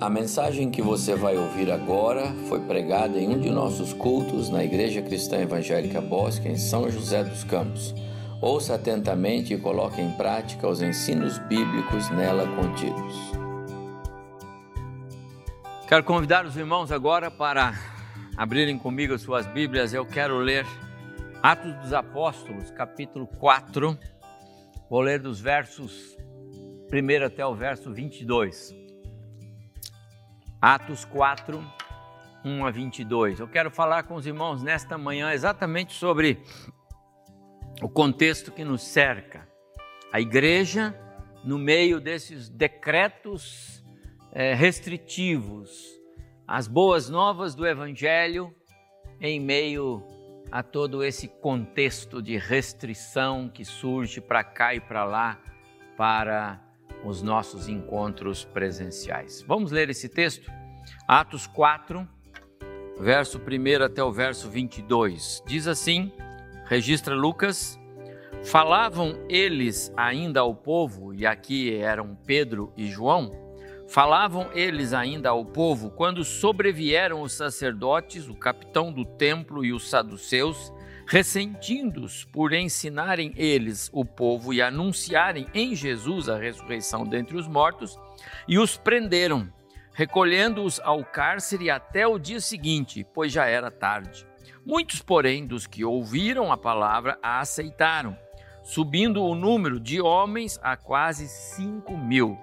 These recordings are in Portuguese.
A mensagem que você vai ouvir agora foi pregada em um de nossos cultos na Igreja Cristã Evangélica Bosque, em São José dos Campos. Ouça atentamente e coloque em prática os ensinos bíblicos nela contidos. Quero convidar os irmãos agora para abrirem comigo as suas Bíblias. Eu quero ler Atos dos Apóstolos, capítulo 4. Vou ler dos versos 1 até o verso 22. Atos 4, 1 a 22. Eu quero falar com os irmãos nesta manhã exatamente sobre o contexto que nos cerca. A igreja, no meio desses decretos é, restritivos, as boas novas do Evangelho, em meio a todo esse contexto de restrição que surge para cá e para lá para os nossos encontros presenciais. Vamos ler esse texto? Atos 4, verso 1 até o verso 22. Diz assim: registra Lucas. Falavam eles ainda ao povo, e aqui eram Pedro e João, falavam eles ainda ao povo quando sobrevieram os sacerdotes, o capitão do templo e os saduceus, ressentindo-os por ensinarem eles o povo e anunciarem em Jesus a ressurreição dentre os mortos, e os prenderam, recolhendo-os ao cárcere até o dia seguinte, pois já era tarde. Muitos, porém, dos que ouviram a palavra a aceitaram, subindo o número de homens a quase cinco mil.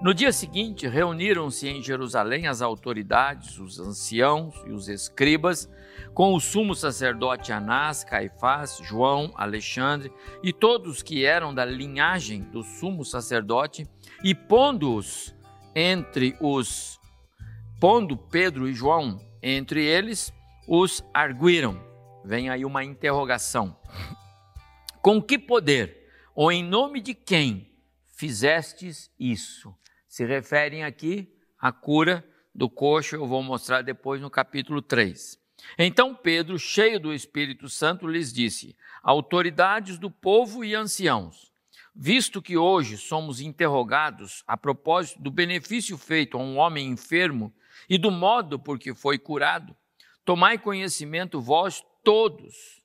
No dia seguinte, reuniram-se em Jerusalém as autoridades, os anciãos e os escribas, com o sumo sacerdote Anás, Caifás, João, Alexandre e todos que eram da linhagem do sumo sacerdote, e pondo-os entre os pondo Pedro e João entre eles, os arguíram. Vem aí uma interrogação. Com que poder ou em nome de quem fizestes isso? Se referem aqui à cura do coxo, eu vou mostrar depois no capítulo 3. Então Pedro, cheio do Espírito Santo, lhes disse: Autoridades do povo e anciãos, visto que hoje somos interrogados a propósito do benefício feito a um homem enfermo e do modo por que foi curado, tomai conhecimento vós todos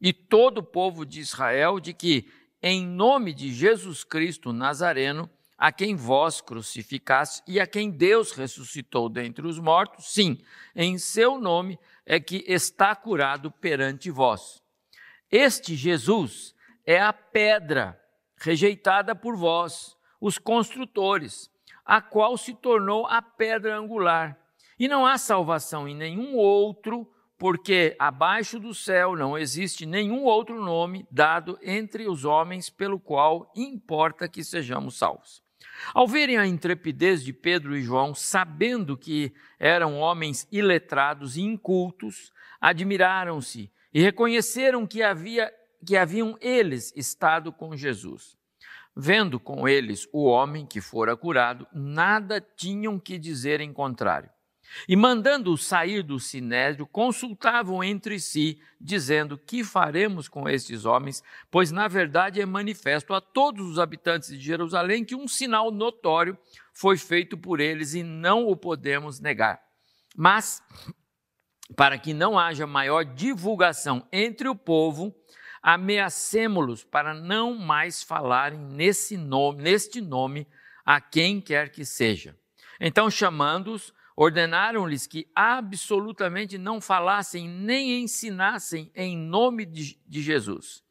e todo o povo de Israel de que, em nome de Jesus Cristo Nazareno, a quem vós crucificaste e a quem Deus ressuscitou dentre os mortos, sim, em seu nome é que está curado perante vós. Este Jesus é a pedra rejeitada por vós, os construtores, a qual se tornou a pedra angular. E não há salvação em nenhum outro, porque abaixo do céu não existe nenhum outro nome dado entre os homens pelo qual importa que sejamos salvos. Ao verem a intrepidez de Pedro e João, sabendo que eram homens iletrados e incultos, admiraram-se e reconheceram que havia que haviam eles estado com Jesus. Vendo com eles o homem que fora curado, nada tinham que dizer em contrário. E mandando-o sair do sinédrio, consultavam entre si, dizendo: Que faremos com estes homens? Pois, na verdade, é manifesto a todos os habitantes de Jerusalém que um sinal notório foi feito por eles e não o podemos negar. Mas, para que não haja maior divulgação entre o povo, ameacemo-los para não mais falarem nesse nome, neste nome a quem quer que seja. Então, chamando-os, ordenaram-lhes que absolutamente não falassem nem ensinassem em nome de, de Jesus.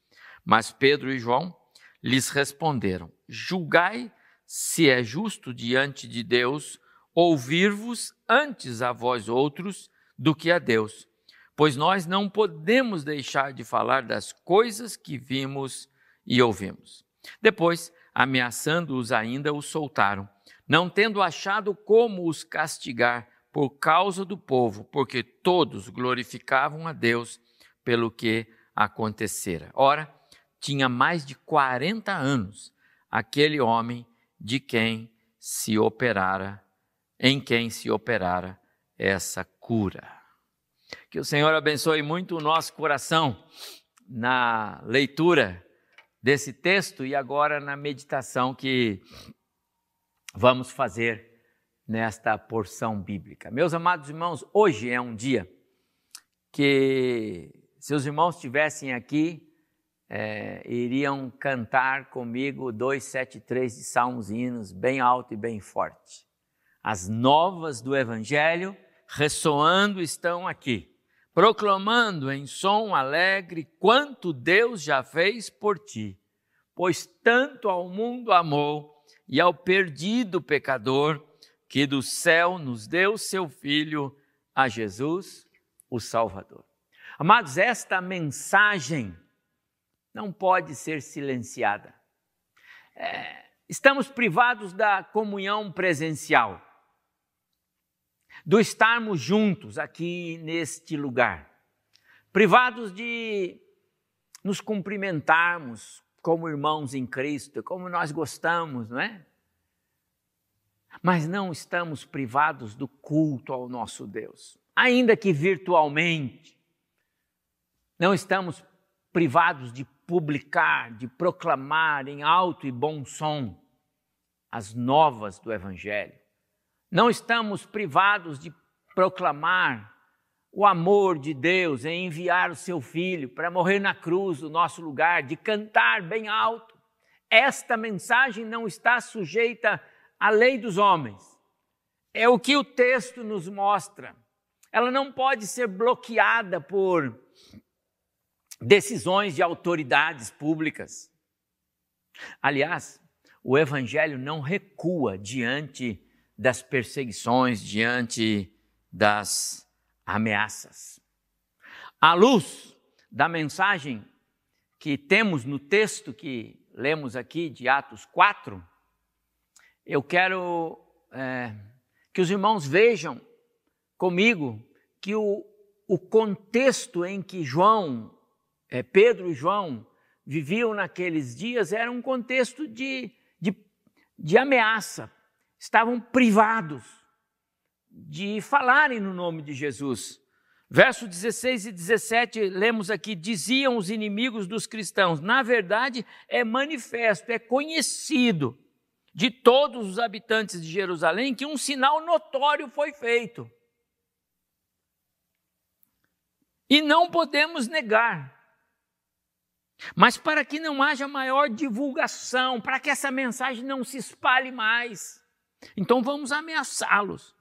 Mas Pedro e João lhes responderam: Julgai se é justo diante de Deus ouvir-vos antes a vós outros do que a Deus pois nós não podemos deixar de falar das coisas que vimos e ouvimos. Depois, ameaçando-os ainda, os soltaram, não tendo achado como os castigar por causa do povo, porque todos glorificavam a Deus pelo que acontecera. Ora, tinha mais de 40 anos aquele homem de quem se operara, em quem se operara essa cura. Que o Senhor abençoe muito o nosso coração na leitura desse texto e agora na meditação que vamos fazer nesta porção bíblica. Meus amados irmãos, hoje é um dia que, se os irmãos estivessem aqui, é, iriam cantar comigo 273 de Salmos e Hinos, bem alto e bem forte. As novas do Evangelho ressoando estão aqui, proclamando em som alegre quanto Deus já fez por ti, pois tanto ao mundo amou e ao perdido pecador, que do céu nos deu seu Filho, a Jesus, o Salvador. Amados, esta mensagem não pode ser silenciada. É, estamos privados da comunhão presencial, do estarmos juntos aqui neste lugar, privados de nos cumprimentarmos como irmãos em Cristo, como nós gostamos, não é? Mas não estamos privados do culto ao nosso Deus, ainda que virtualmente. Não estamos privados de publicar, de proclamar em alto e bom som as novas do Evangelho. Não estamos privados de proclamar o amor de Deus em enviar o seu filho para morrer na cruz no nosso lugar, de cantar bem alto. Esta mensagem não está sujeita à lei dos homens. É o que o texto nos mostra. Ela não pode ser bloqueada por decisões de autoridades públicas. Aliás, o evangelho não recua diante das perseguições, diante das ameaças. À luz da mensagem que temos no texto que lemos aqui de Atos 4, eu quero é, que os irmãos vejam comigo que o, o contexto em que João é, Pedro e João viviam naqueles dias era um contexto de, de, de ameaça. Estavam privados de falarem no nome de Jesus. Verso 16 e 17, lemos aqui: diziam os inimigos dos cristãos. Na verdade, é manifesto, é conhecido de todos os habitantes de Jerusalém que um sinal notório foi feito. E não podemos negar mas para que não haja maior divulgação, para que essa mensagem não se espalhe mais, então vamos ameaçá-los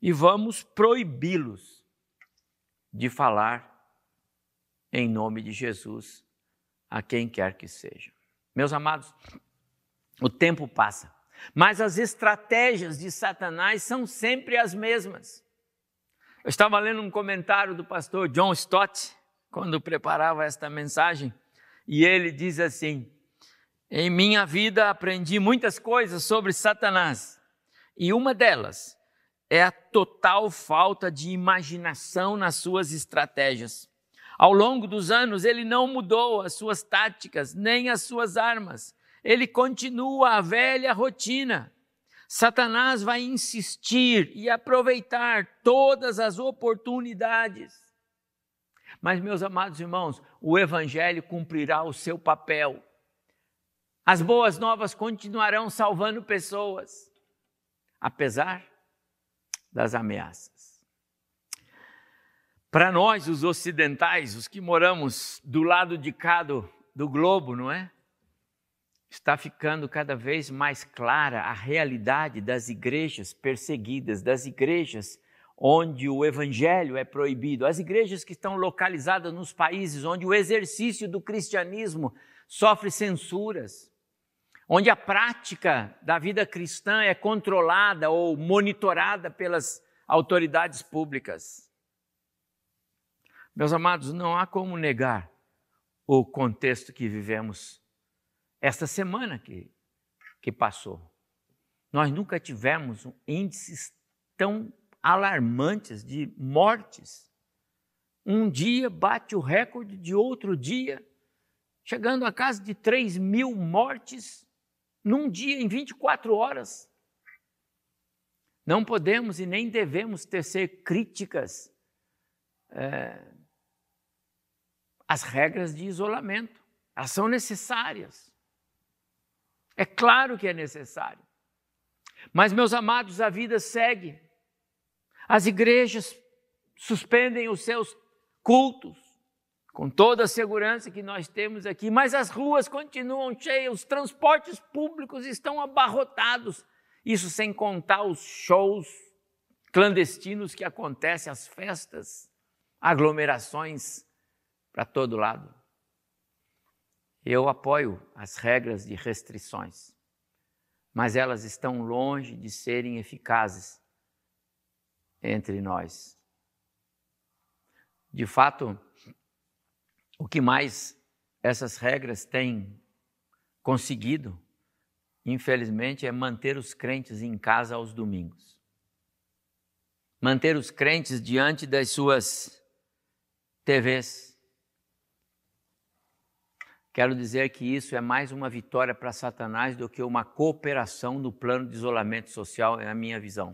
e vamos proibi-los de falar em nome de Jesus a quem quer que seja. Meus amados, o tempo passa, mas as estratégias de Satanás são sempre as mesmas. Eu estava lendo um comentário do pastor John Stott, quando preparava esta mensagem, e ele diz assim: Em minha vida aprendi muitas coisas sobre Satanás, e uma delas é a total falta de imaginação nas suas estratégias. Ao longo dos anos, ele não mudou as suas táticas nem as suas armas. Ele continua a velha rotina. Satanás vai insistir e aproveitar todas as oportunidades mas, meus amados irmãos, o Evangelho cumprirá o seu papel. As boas novas continuarão salvando pessoas, apesar das ameaças. Para nós, os ocidentais, os que moramos do lado de cá do, do globo, não é? Está ficando cada vez mais clara a realidade das igrejas perseguidas, das igrejas onde o evangelho é proibido, as igrejas que estão localizadas nos países onde o exercício do cristianismo sofre censuras, onde a prática da vida cristã é controlada ou monitorada pelas autoridades públicas. Meus amados, não há como negar o contexto que vivemos esta semana que, que passou. Nós nunca tivemos índices tão alarmantes de mortes. Um dia bate o recorde de outro dia, chegando a casa de 3 mil mortes num dia, em 24 horas. Não podemos e nem devemos tecer críticas é, às regras de isolamento. Elas são necessárias. É claro que é necessário. Mas, meus amados, a vida segue. As igrejas suspendem os seus cultos, com toda a segurança que nós temos aqui, mas as ruas continuam cheias, os transportes públicos estão abarrotados. Isso sem contar os shows clandestinos que acontecem, as festas, aglomerações para todo lado. Eu apoio as regras de restrições, mas elas estão longe de serem eficazes entre nós. De fato, o que mais essas regras têm conseguido, infelizmente, é manter os crentes em casa aos domingos. Manter os crentes diante das suas TVs. Quero dizer que isso é mais uma vitória para Satanás do que uma cooperação no plano de isolamento social, é a minha visão.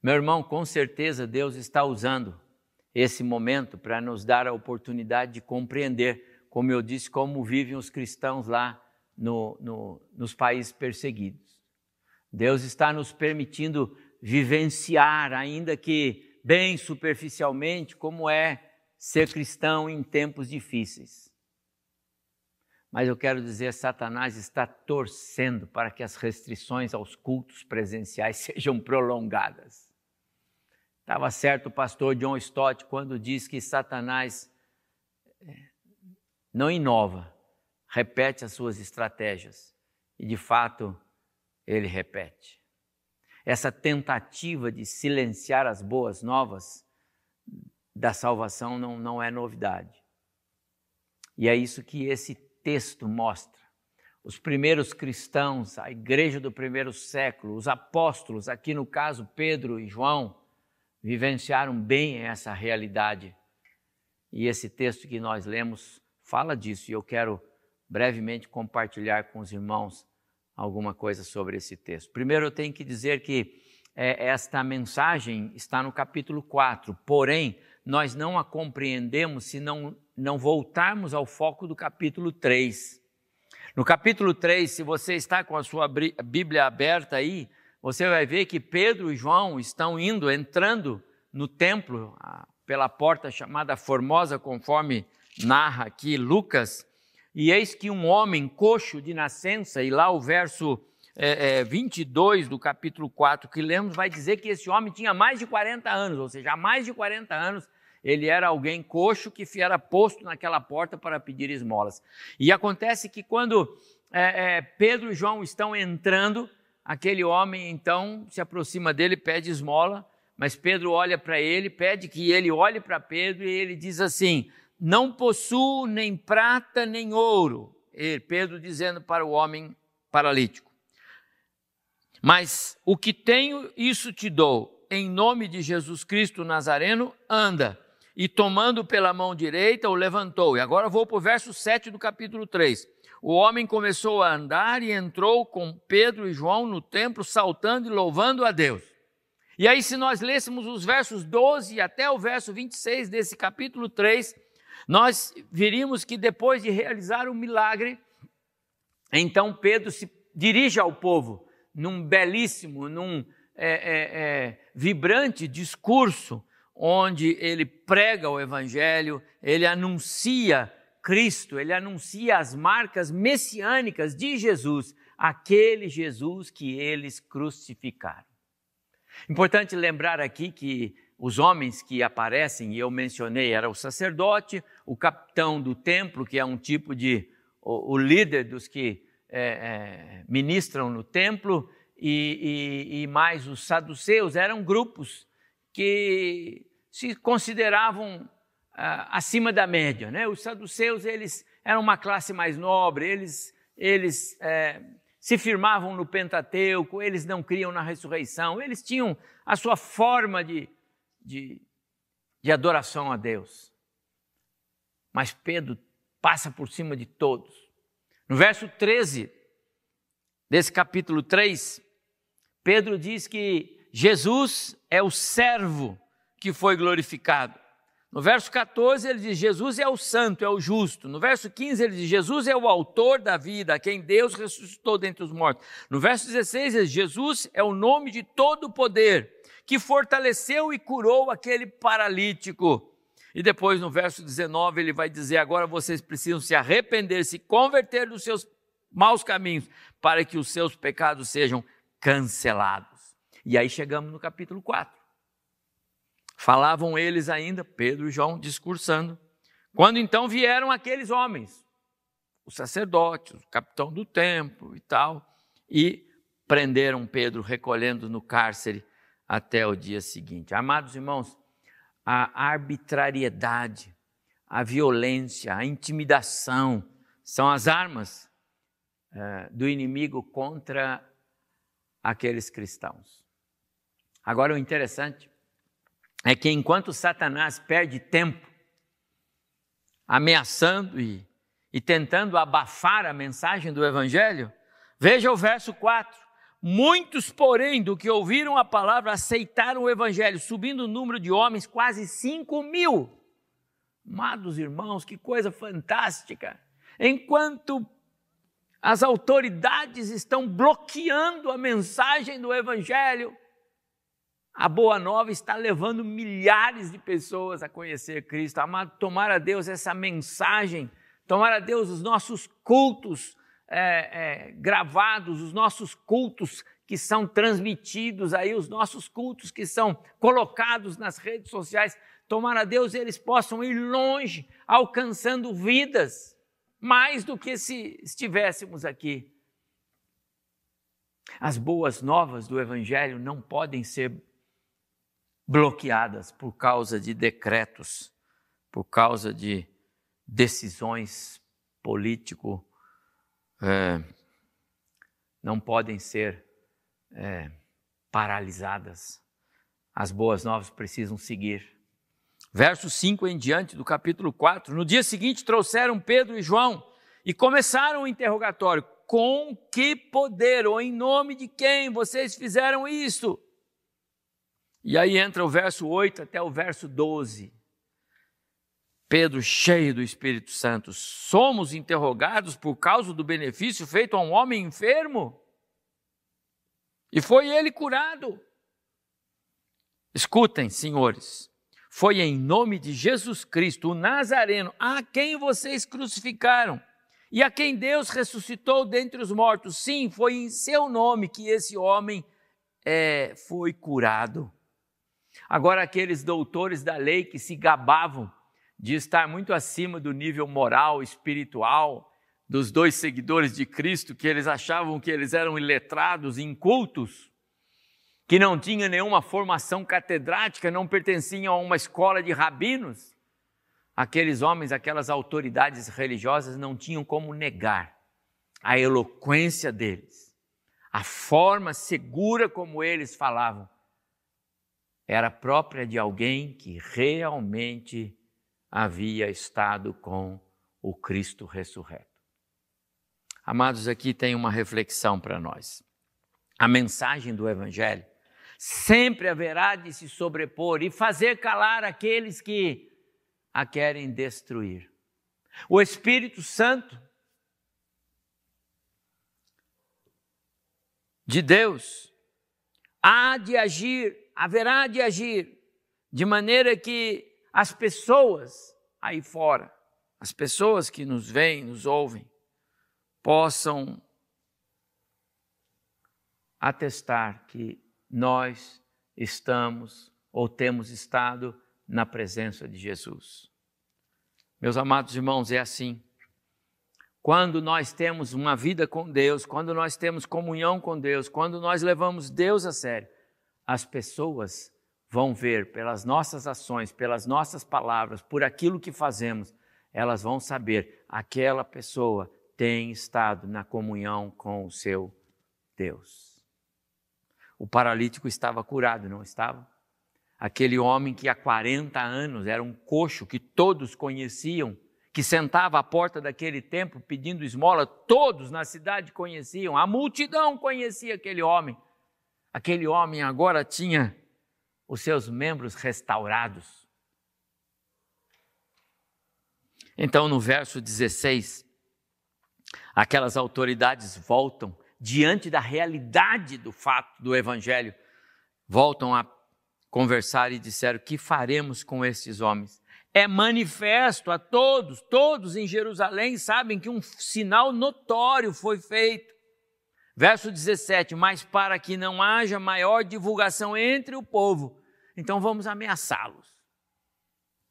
Meu irmão, com certeza Deus está usando esse momento para nos dar a oportunidade de compreender, como eu disse, como vivem os cristãos lá no, no, nos países perseguidos. Deus está nos permitindo vivenciar, ainda que bem superficialmente, como é ser cristão em tempos difíceis. Mas eu quero dizer, Satanás está torcendo para que as restrições aos cultos presenciais sejam prolongadas. Estava certo o pastor John Stott quando diz que Satanás eh, não inova, repete as suas estratégias. E de fato, ele repete. Essa tentativa de silenciar as boas novas da salvação não, não é novidade. E é isso que esse texto mostra. Os primeiros cristãos, a igreja do primeiro século, os apóstolos, aqui no caso Pedro e João, vivenciaram bem essa realidade. E esse texto que nós lemos fala disso, e eu quero brevemente compartilhar com os irmãos alguma coisa sobre esse texto. Primeiro, eu tenho que dizer que é, esta mensagem está no capítulo 4, porém, nós não a compreendemos se não, não voltarmos ao foco do capítulo 3. No capítulo 3, se você está com a sua Bíblia aberta aí, você vai ver que Pedro e João estão indo, entrando no templo pela porta chamada Formosa, conforme narra aqui Lucas, e eis que um homem coxo de nascença, e lá o verso é, é, 22 do capítulo 4 que lemos vai dizer que esse homem tinha mais de 40 anos, ou seja, há mais de 40 anos ele era alguém coxo que era posto naquela porta para pedir esmolas. E acontece que quando é, é Pedro e João estão entrando, Aquele homem então se aproxima dele, pede esmola, mas Pedro olha para ele, pede que ele olhe para Pedro e ele diz assim: Não possuo nem prata nem ouro. E Pedro dizendo para o homem paralítico: Mas o que tenho, isso te dou. Em nome de Jesus Cristo Nazareno, anda. E tomando pela mão direita, o levantou. E agora vou para o verso 7 do capítulo 3. O homem começou a andar e entrou com Pedro e João no templo, saltando e louvando a Deus. E aí, se nós lêssemos os versos 12 até o verso 26 desse capítulo 3, nós viríamos que depois de realizar o milagre, então Pedro se dirige ao povo num belíssimo, num é, é, é, vibrante discurso, onde ele prega o evangelho, ele anuncia Cristo, ele anuncia as marcas messiânicas de Jesus, aquele Jesus que eles crucificaram. Importante lembrar aqui que os homens que aparecem, e eu mencionei, era o sacerdote, o capitão do templo, que é um tipo de o, o líder dos que é, é, ministram no templo, e, e, e mais os saduceus, eram grupos que se consideravam acima da média. Né? Os saduceus eles eram uma classe mais nobre, eles, eles é, se firmavam no Pentateuco, eles não criam na ressurreição, eles tinham a sua forma de, de, de adoração a Deus. Mas Pedro passa por cima de todos. No verso 13 desse capítulo 3, Pedro diz que Jesus é o servo que foi glorificado. No verso 14 ele diz: Jesus é o santo, é o justo. No verso 15 ele diz: Jesus é o autor da vida, a quem Deus ressuscitou dentre os mortos. No verso 16 ele diz: Jesus é o nome de todo poder, que fortaleceu e curou aquele paralítico. E depois no verso 19 ele vai dizer: Agora vocês precisam se arrepender, se converter dos seus maus caminhos, para que os seus pecados sejam cancelados. E aí chegamos no capítulo 4. Falavam eles ainda, Pedro e João discursando, quando então vieram aqueles homens, os sacerdotes, o capitão do templo e tal, e prenderam Pedro, recolhendo no cárcere até o dia seguinte. Amados irmãos, a arbitrariedade, a violência, a intimidação são as armas é, do inimigo contra aqueles cristãos. Agora, o interessante é que enquanto Satanás perde tempo ameaçando e, e tentando abafar a mensagem do Evangelho, veja o verso 4. Muitos, porém, do que ouviram a palavra, aceitaram o Evangelho, subindo o número de homens quase 5 mil. Amados irmãos, que coisa fantástica! Enquanto as autoridades estão bloqueando a mensagem do Evangelho, a Boa Nova está levando milhares de pessoas a conhecer Cristo. Amado, tomar a Deus essa mensagem, tomar a Deus os nossos cultos é, é, gravados, os nossos cultos que são transmitidos aí, os nossos cultos que são colocados nas redes sociais, tomar a Deus eles possam ir longe, alcançando vidas, mais do que se estivéssemos aqui. As boas novas do Evangelho não podem ser bloqueadas por causa de decretos, por causa de decisões político, é, não podem ser é, paralisadas. As boas novas precisam seguir. Verso 5 em diante do capítulo 4. No dia seguinte trouxeram Pedro e João e começaram o interrogatório. Com que poder ou em nome de quem vocês fizeram isso? E aí entra o verso 8 até o verso 12. Pedro, cheio do Espírito Santo, somos interrogados por causa do benefício feito a um homem enfermo? E foi ele curado. Escutem, senhores, foi em nome de Jesus Cristo, o Nazareno, a quem vocês crucificaram e a quem Deus ressuscitou dentre os mortos. Sim, foi em seu nome que esse homem é, foi curado. Agora, aqueles doutores da lei que se gabavam de estar muito acima do nível moral, espiritual dos dois seguidores de Cristo, que eles achavam que eles eram iletrados, incultos, que não tinham nenhuma formação catedrática, não pertenciam a uma escola de rabinos, aqueles homens, aquelas autoridades religiosas não tinham como negar a eloquência deles, a forma segura como eles falavam era própria de alguém que realmente havia estado com o Cristo ressurreto. Amados, aqui tem uma reflexão para nós. A mensagem do Evangelho sempre haverá de se sobrepor e fazer calar aqueles que a querem destruir. O Espírito Santo de Deus há de agir haverá de agir de maneira que as pessoas aí fora, as pessoas que nos veem, nos ouvem, possam atestar que nós estamos ou temos estado na presença de Jesus. Meus amados irmãos, é assim. Quando nós temos uma vida com Deus, quando nós temos comunhão com Deus, quando nós levamos Deus a sério, as pessoas vão ver pelas nossas ações, pelas nossas palavras, por aquilo que fazemos, elas vão saber aquela pessoa tem estado na comunhão com o seu Deus. O paralítico estava curado, não estava? Aquele homem que há 40 anos era um coxo que todos conheciam, que sentava à porta daquele templo pedindo esmola, todos na cidade conheciam, a multidão conhecia aquele homem. Aquele homem agora tinha os seus membros restaurados. Então, no verso 16, aquelas autoridades voltam diante da realidade do fato do evangelho, voltam a conversar e disseram: "Que faremos com esses homens?" É manifesto a todos, todos em Jerusalém sabem que um sinal notório foi feito. Verso 17: Mas para que não haja maior divulgação entre o povo, então vamos ameaçá-los.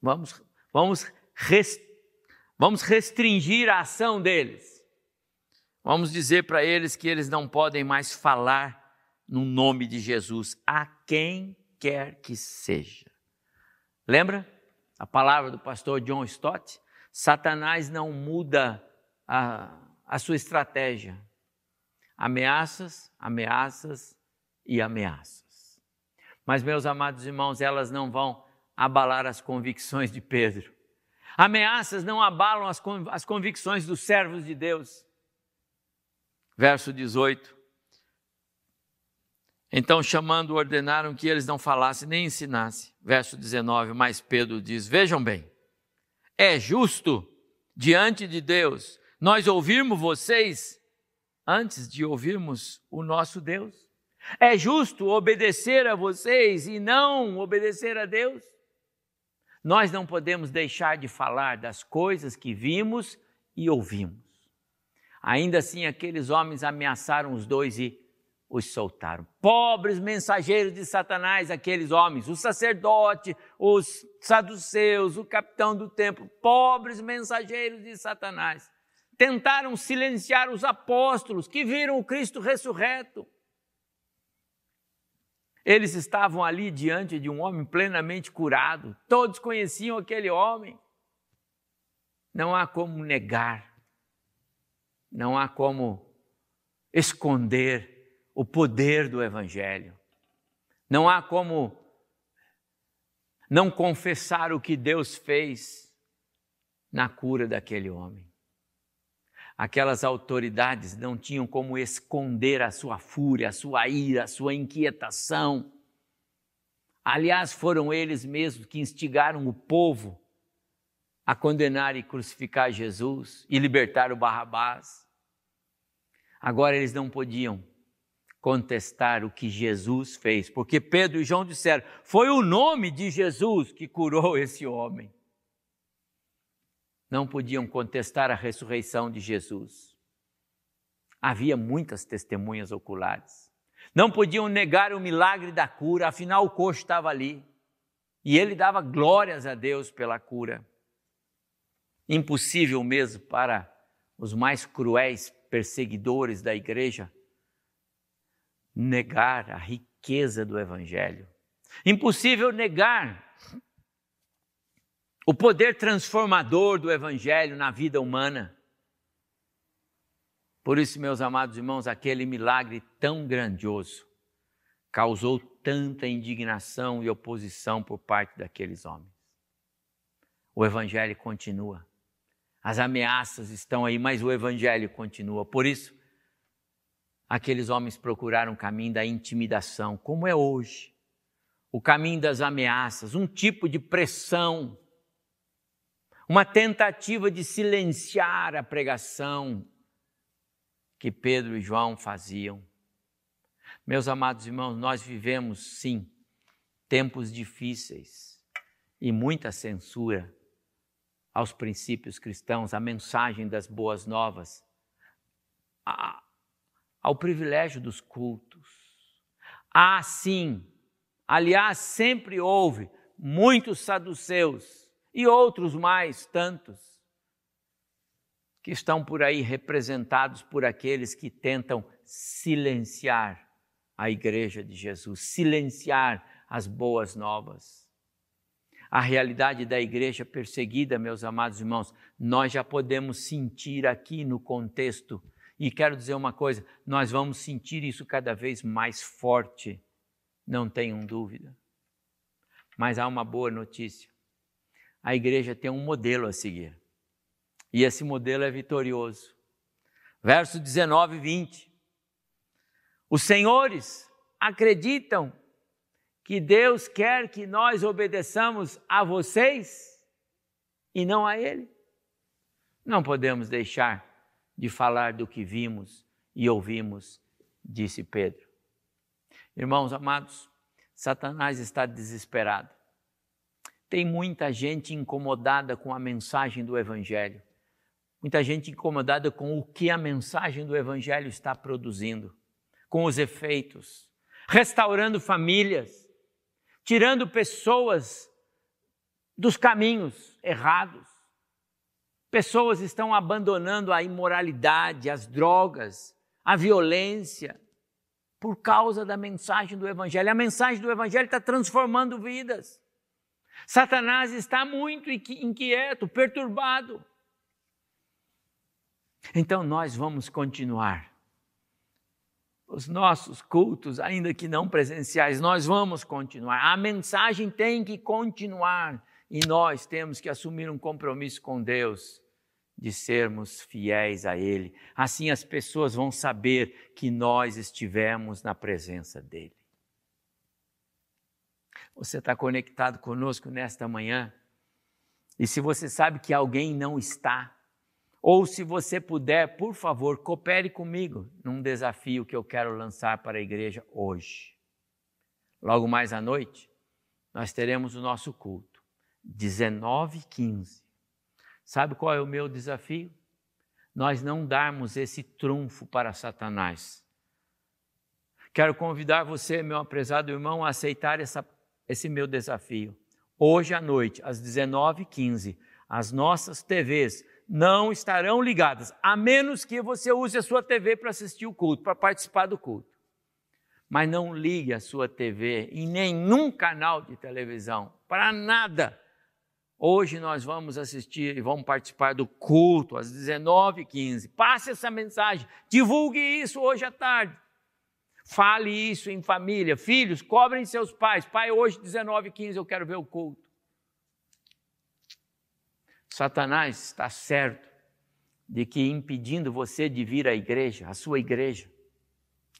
Vamos, vamos Vamos restringir a ação deles. Vamos dizer para eles que eles não podem mais falar no nome de Jesus a quem quer que seja. Lembra a palavra do pastor John Stott? Satanás não muda a, a sua estratégia. Ameaças, ameaças e ameaças. Mas, meus amados irmãos, elas não vão abalar as convicções de Pedro. Ameaças não abalam as, as convicções dos servos de Deus. Verso 18. Então, chamando, ordenaram que eles não falassem nem ensinassem. Verso 19. Mas Pedro diz: Vejam bem, é justo diante de Deus nós ouvirmos vocês antes de ouvirmos o nosso Deus. É justo obedecer a vocês e não obedecer a Deus. Nós não podemos deixar de falar das coisas que vimos e ouvimos. Ainda assim, aqueles homens ameaçaram os dois e os soltaram. Pobres mensageiros de Satanás, aqueles homens, o sacerdote, os saduceus, o capitão do templo, pobres mensageiros de Satanás. Tentaram silenciar os apóstolos que viram o Cristo ressurreto. Eles estavam ali diante de um homem plenamente curado, todos conheciam aquele homem. Não há como negar, não há como esconder o poder do Evangelho, não há como não confessar o que Deus fez na cura daquele homem. Aquelas autoridades não tinham como esconder a sua fúria, a sua ira, a sua inquietação. Aliás, foram eles mesmos que instigaram o povo a condenar e crucificar Jesus e libertar o Barrabás. Agora eles não podiam contestar o que Jesus fez, porque Pedro e João disseram: foi o nome de Jesus que curou esse homem não podiam contestar a ressurreição de Jesus. Havia muitas testemunhas oculares. Não podiam negar o milagre da cura, afinal o coxo estava ali. E ele dava glórias a Deus pela cura. Impossível mesmo para os mais cruéis perseguidores da igreja negar a riqueza do Evangelho. Impossível negar o poder transformador do Evangelho na vida humana. Por isso, meus amados irmãos, aquele milagre tão grandioso causou tanta indignação e oposição por parte daqueles homens. O Evangelho continua. As ameaças estão aí, mas o Evangelho continua. Por isso, aqueles homens procuraram o caminho da intimidação, como é hoje. O caminho das ameaças, um tipo de pressão uma tentativa de silenciar a pregação que Pedro e João faziam. Meus amados irmãos, nós vivemos sim tempos difíceis e muita censura aos princípios cristãos, à mensagem das boas novas, ao privilégio dos cultos. Há sim, aliás, sempre houve muitos saduceus e outros mais tantos que estão por aí representados por aqueles que tentam silenciar a igreja de Jesus, silenciar as boas novas. A realidade da igreja perseguida, meus amados irmãos, nós já podemos sentir aqui no contexto. E quero dizer uma coisa: nós vamos sentir isso cada vez mais forte, não tenham dúvida. Mas há uma boa notícia a igreja tem um modelo a seguir. E esse modelo é vitorioso. Verso 19 e 20. Os senhores acreditam que Deus quer que nós obedeçamos a vocês e não a Ele. Não podemos deixar de falar do que vimos e ouvimos, disse Pedro. Irmãos amados, Satanás está desesperado. Tem muita gente incomodada com a mensagem do Evangelho, muita gente incomodada com o que a mensagem do Evangelho está produzindo, com os efeitos, restaurando famílias, tirando pessoas dos caminhos errados. Pessoas estão abandonando a imoralidade, as drogas, a violência, por causa da mensagem do Evangelho. A mensagem do Evangelho está transformando vidas. Satanás está muito inquieto, perturbado. Então nós vamos continuar. Os nossos cultos, ainda que não presenciais, nós vamos continuar. A mensagem tem que continuar e nós temos que assumir um compromisso com Deus de sermos fiéis a Ele. Assim as pessoas vão saber que nós estivemos na presença dEle. Você está conectado conosco nesta manhã? E se você sabe que alguém não está, ou se você puder, por favor, coopere comigo num desafio que eu quero lançar para a igreja hoje. Logo mais à noite, nós teremos o nosso culto, 19h15. Sabe qual é o meu desafio? Nós não darmos esse trunfo para Satanás. Quero convidar você, meu aprezado irmão, a aceitar essa esse meu desafio. Hoje à noite, às 19h15, as nossas TVs não estarão ligadas, a menos que você use a sua TV para assistir o culto, para participar do culto. Mas não ligue a sua TV em nenhum canal de televisão, para nada. Hoje nós vamos assistir e vamos participar do culto às 19h15. Passe essa mensagem, divulgue isso hoje à tarde. Fale isso em família. Filhos, cobrem seus pais. Pai, hoje, 19 15 eu quero ver o culto. Satanás está certo de que impedindo você de vir à igreja, à sua igreja,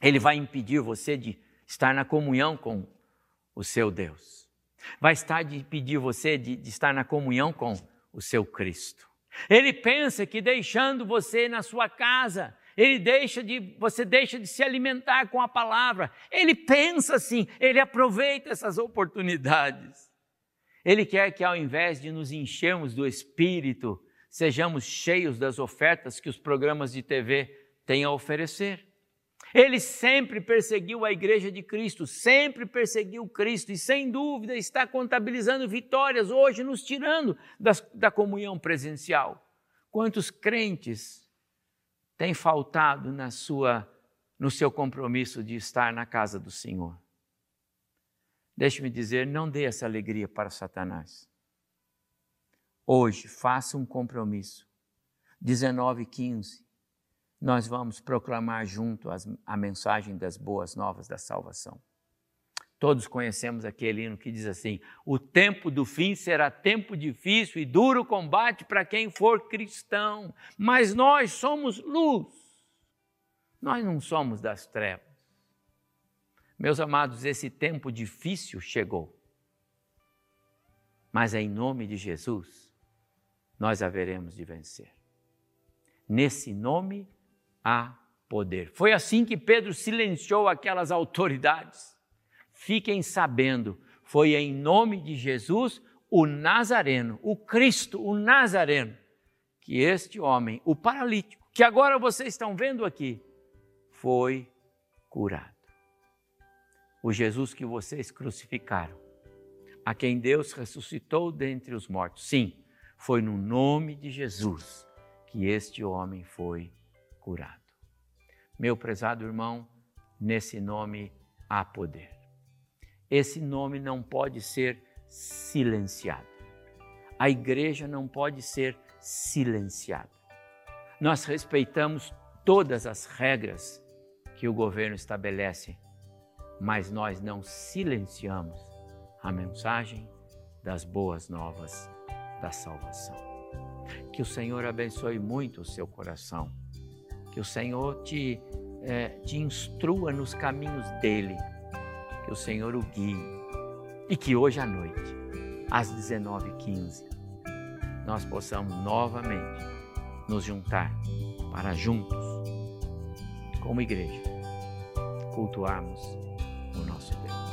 ele vai impedir você de estar na comunhão com o seu Deus. Vai estar de impedir você de, de estar na comunhão com o seu Cristo. Ele pensa que deixando você na sua casa, ele deixa de, você deixa de se alimentar com a palavra. Ele pensa assim, ele aproveita essas oportunidades. Ele quer que ao invés de nos enchermos do Espírito, sejamos cheios das ofertas que os programas de TV têm a oferecer. Ele sempre perseguiu a igreja de Cristo, sempre perseguiu Cristo e, sem dúvida, está contabilizando vitórias hoje, nos tirando das, da comunhão presencial. Quantos crentes tem faltado na sua no seu compromisso de estar na casa do Senhor. Deixe-me dizer, não dê essa alegria para Satanás. Hoje, faça um compromisso. 19 e 15, nós vamos proclamar junto as, a mensagem das boas novas da salvação. Todos conhecemos aquele hino que diz assim: O tempo do fim será tempo difícil e duro combate para quem for cristão, mas nós somos luz, nós não somos das trevas. Meus amados, esse tempo difícil chegou, mas em nome de Jesus nós haveremos de vencer. Nesse nome há poder. Foi assim que Pedro silenciou aquelas autoridades fiquem sabendo, foi em nome de Jesus, o Nazareno, o Cristo, o Nazareno, que este homem, o paralítico, que agora vocês estão vendo aqui, foi curado. O Jesus que vocês crucificaram, a quem Deus ressuscitou dentre os mortos. Sim, foi no nome de Jesus que este homem foi curado. Meu prezado irmão, nesse nome há poder esse nome não pode ser silenciado. A igreja não pode ser silenciada. Nós respeitamos todas as regras que o governo estabelece, mas nós não silenciamos a mensagem das boas novas da salvação. Que o Senhor abençoe muito o seu coração, que o Senhor te, é, te instrua nos caminhos dele que o Senhor o guie e que hoje à noite, às 19h15, nós possamos novamente nos juntar para juntos, como igreja, cultuarmos o nosso Deus.